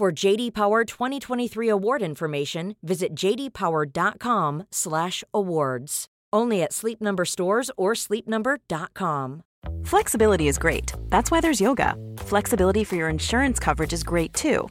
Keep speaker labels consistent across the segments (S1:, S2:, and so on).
S1: For JD Power 2023 award information, visit jdpower.com/awards. Only at Sleep Number stores or sleepnumber.com.
S2: Flexibility is great. That's why there's yoga. Flexibility for your insurance coverage is great too.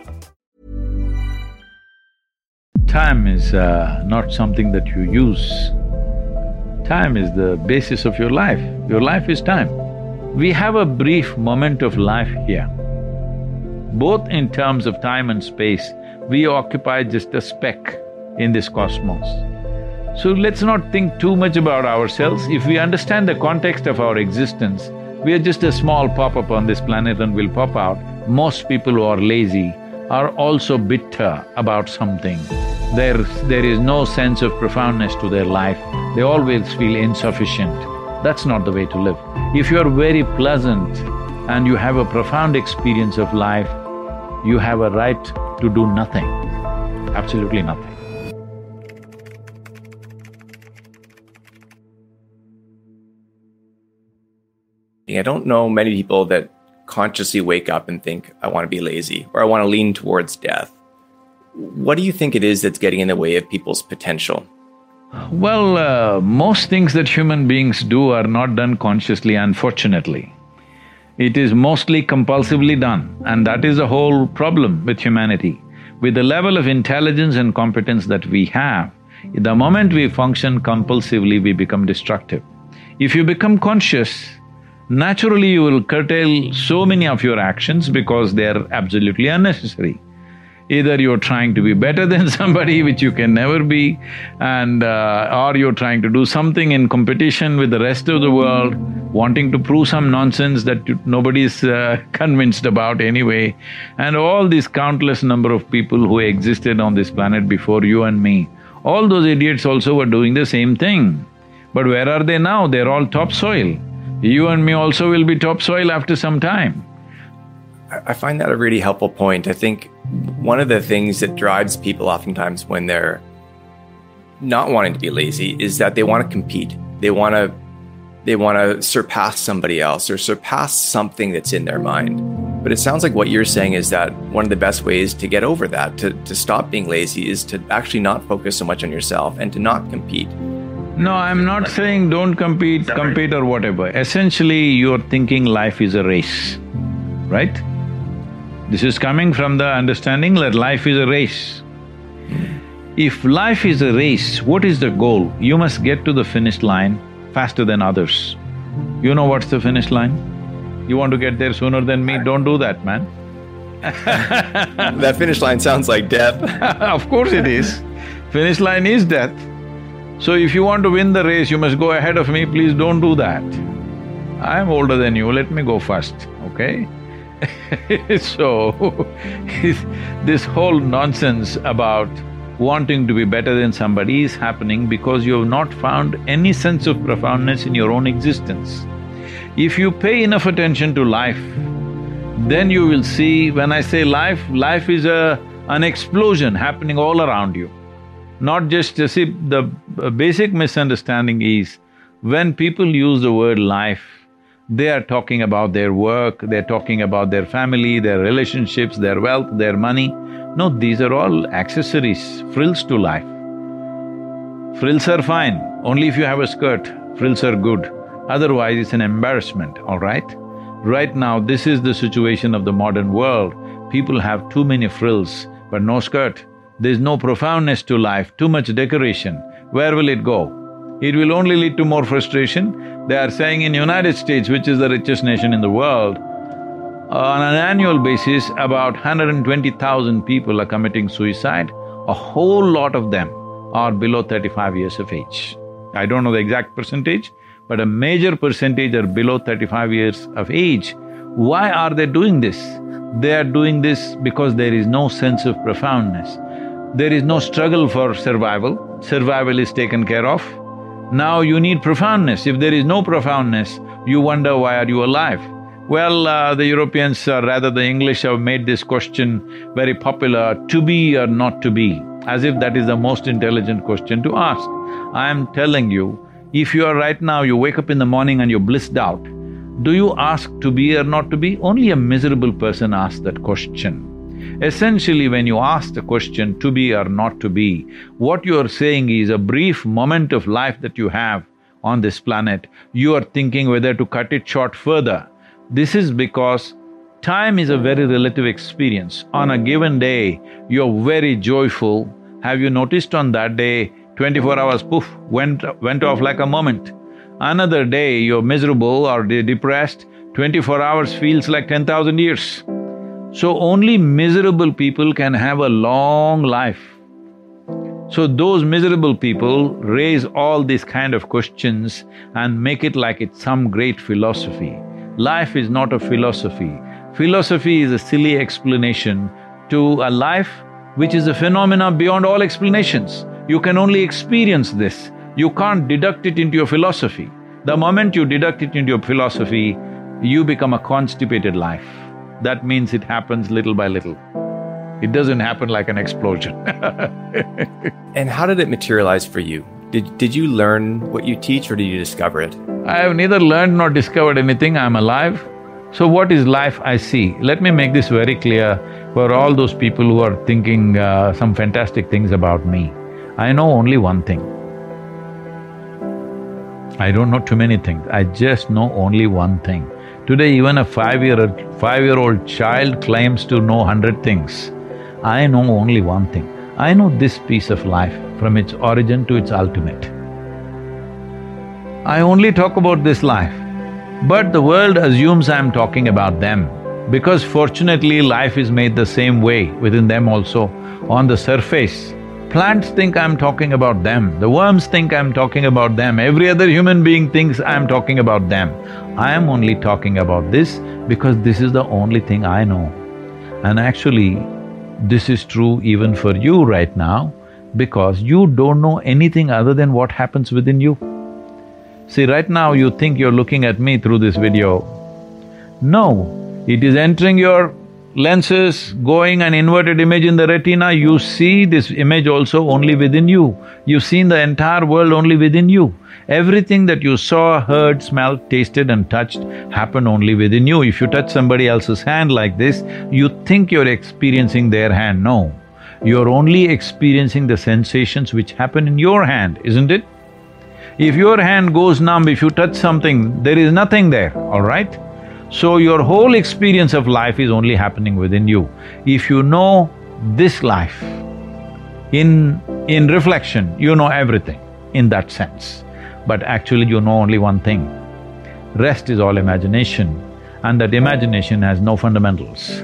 S3: Time is uh, not something that you use. Time is the basis of your life. Your life is time. We have a brief moment of life here. Both in terms of time and space, we occupy just a speck in this cosmos. So let's not think too much about ourselves. If we understand the context of our existence, we are just a small pop-up on this planet and will pop out. Most people who are lazy are also bitter about something. There, there is no sense of profoundness to their life, they always feel insufficient. That's not the way to live. If you're very pleasant and you have a profound experience of life, you have a right to do nothing, absolutely nothing.
S4: I don't know many people that consciously wake up and think, I want to be lazy or I want to lean towards death. What do you think it is that's getting in the way of people's potential?
S3: Well, uh, most things that human beings do are not done consciously, unfortunately. It is mostly compulsively done, and that is the whole problem with humanity. With the level of intelligence and competence that we have, the moment we function compulsively, we become destructive. If you become conscious, naturally you will curtail so many of your actions because they're absolutely unnecessary. Either you're trying to be better than somebody, which you can never be, and… Uh, or you're trying to do something in competition with the rest of the world, wanting to prove some nonsense that nobody's uh, convinced about anyway, and all these countless number of people who existed on this planet before you and me, all those idiots also were doing the same thing. But where are they now? They're all topsoil you and me also will be topsoil after some time.
S4: I find that a really helpful point. I think one of the things that drives people oftentimes when they're not wanting to be lazy is that they want to compete. They want to they want to surpass somebody else or surpass something that's in their mind. But it sounds like what you're saying is that one of the best ways to get over that, to, to stop being lazy, is to actually not focus so much on yourself and to not compete.
S3: No, I'm not saying don't compete, compete or whatever. Essentially, you're thinking life is a race, right? This is coming from the understanding that life is a race. If life is a race, what is the goal? You must get to the finish line faster than others. You know what's the finish line? You want to get there sooner than me, don't do that, man.
S4: that finish line sounds like death.
S3: of course it is. Finish line is death. So if you want to win the race, you must go ahead of me, please don't do that. I'm older than you, let me go first, okay? so, this whole nonsense about wanting to be better than somebody is happening because you have not found any sense of profoundness in your own existence. If you pay enough attention to life, then you will see, when I say life, life is a… an explosion happening all around you. Not just… Uh, see, the uh, basic misunderstanding is, when people use the word life, they are talking about their work, they're talking about their family, their relationships, their wealth, their money. No, these are all accessories, frills to life. Frills are fine, only if you have a skirt, frills are good. Otherwise, it's an embarrassment, all right? Right now, this is the situation of the modern world. People have too many frills, but no skirt. There's no profoundness to life, too much decoration. Where will it go? It will only lead to more frustration. They are saying in United States, which is the richest nation in the world, on an annual basis, about 120,000 people are committing suicide. A whole lot of them are below 35 years of age. I don't know the exact percentage, but a major percentage are below 35 years of age. Why are they doing this? They are doing this because there is no sense of profoundness. There is no struggle for survival, survival is taken care of. Now you need profoundness. If there is no profoundness, you wonder why are you alive? Well, uh, the Europeans, or rather the English have made this question very popular, to be or not to be, as if that is the most intelligent question to ask. I am telling you, if you are right now, you wake up in the morning and you're blissed out, do you ask to be or not to be? Only a miserable person asks that question. Essentially, when you ask the question to be or not to be, what you are saying is a brief moment of life that you have on this planet, you are thinking whether to cut it short further this is because time is a very relative experience. On a given day, you're very joyful. Have you noticed on that day, twenty-four hours, poof, went… went off like a moment. Another day, you're miserable or de depressed, twenty-four hours feels like ten thousand years. So only miserable people can have a long life. So those miserable people raise all these kind of questions and make it like it's some great philosophy. Life is not a philosophy. Philosophy is a silly explanation to a life which is a phenomena beyond all explanations. You can only experience this. You can't deduct it into your philosophy. The moment you deduct it into your philosophy, you become a constipated life. That means it happens little by little. It doesn't happen like an explosion
S4: And how did it materialize for you? Did, did you learn what you teach or did you discover it?
S3: I have neither learned nor discovered anything, I'm alive. So what is life I see? Let me make this very clear for all those people who are thinking uh, some fantastic things about me. I know only one thing. I don't know too many things, I just know only one thing. Today even a five-year… five-year-old child claims to know hundred things. I know only one thing. I know this piece of life from its origin to its ultimate. I only talk about this life, but the world assumes I'm talking about them because fortunately life is made the same way within them also. On the surface, plants think I'm talking about them, the worms think I'm talking about them, every other human being thinks I'm talking about them. I am only talking about this because this is the only thing I know. And actually, this is true even for you right now because you don't know anything other than what happens within you. See, right now you think you're looking at me through this video. No, it is entering your lenses, going an inverted image in the retina, you see this image also only within you. You've seen the entire world only within you. Everything that you saw, heard, smelled, tasted and touched happened only within you. If you touch somebody else's hand like this, you think you're experiencing their hand. No, you're only experiencing the sensations which happen in your hand, isn't it? If your hand goes numb, if you touch something, there is nothing there, all right? So your whole experience of life is only happening within you. If you know this life, in… in reflection, you know everything in that sense. But actually you know only one thing, rest is all imagination and that imagination has no fundamentals.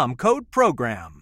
S5: code PROGRAM.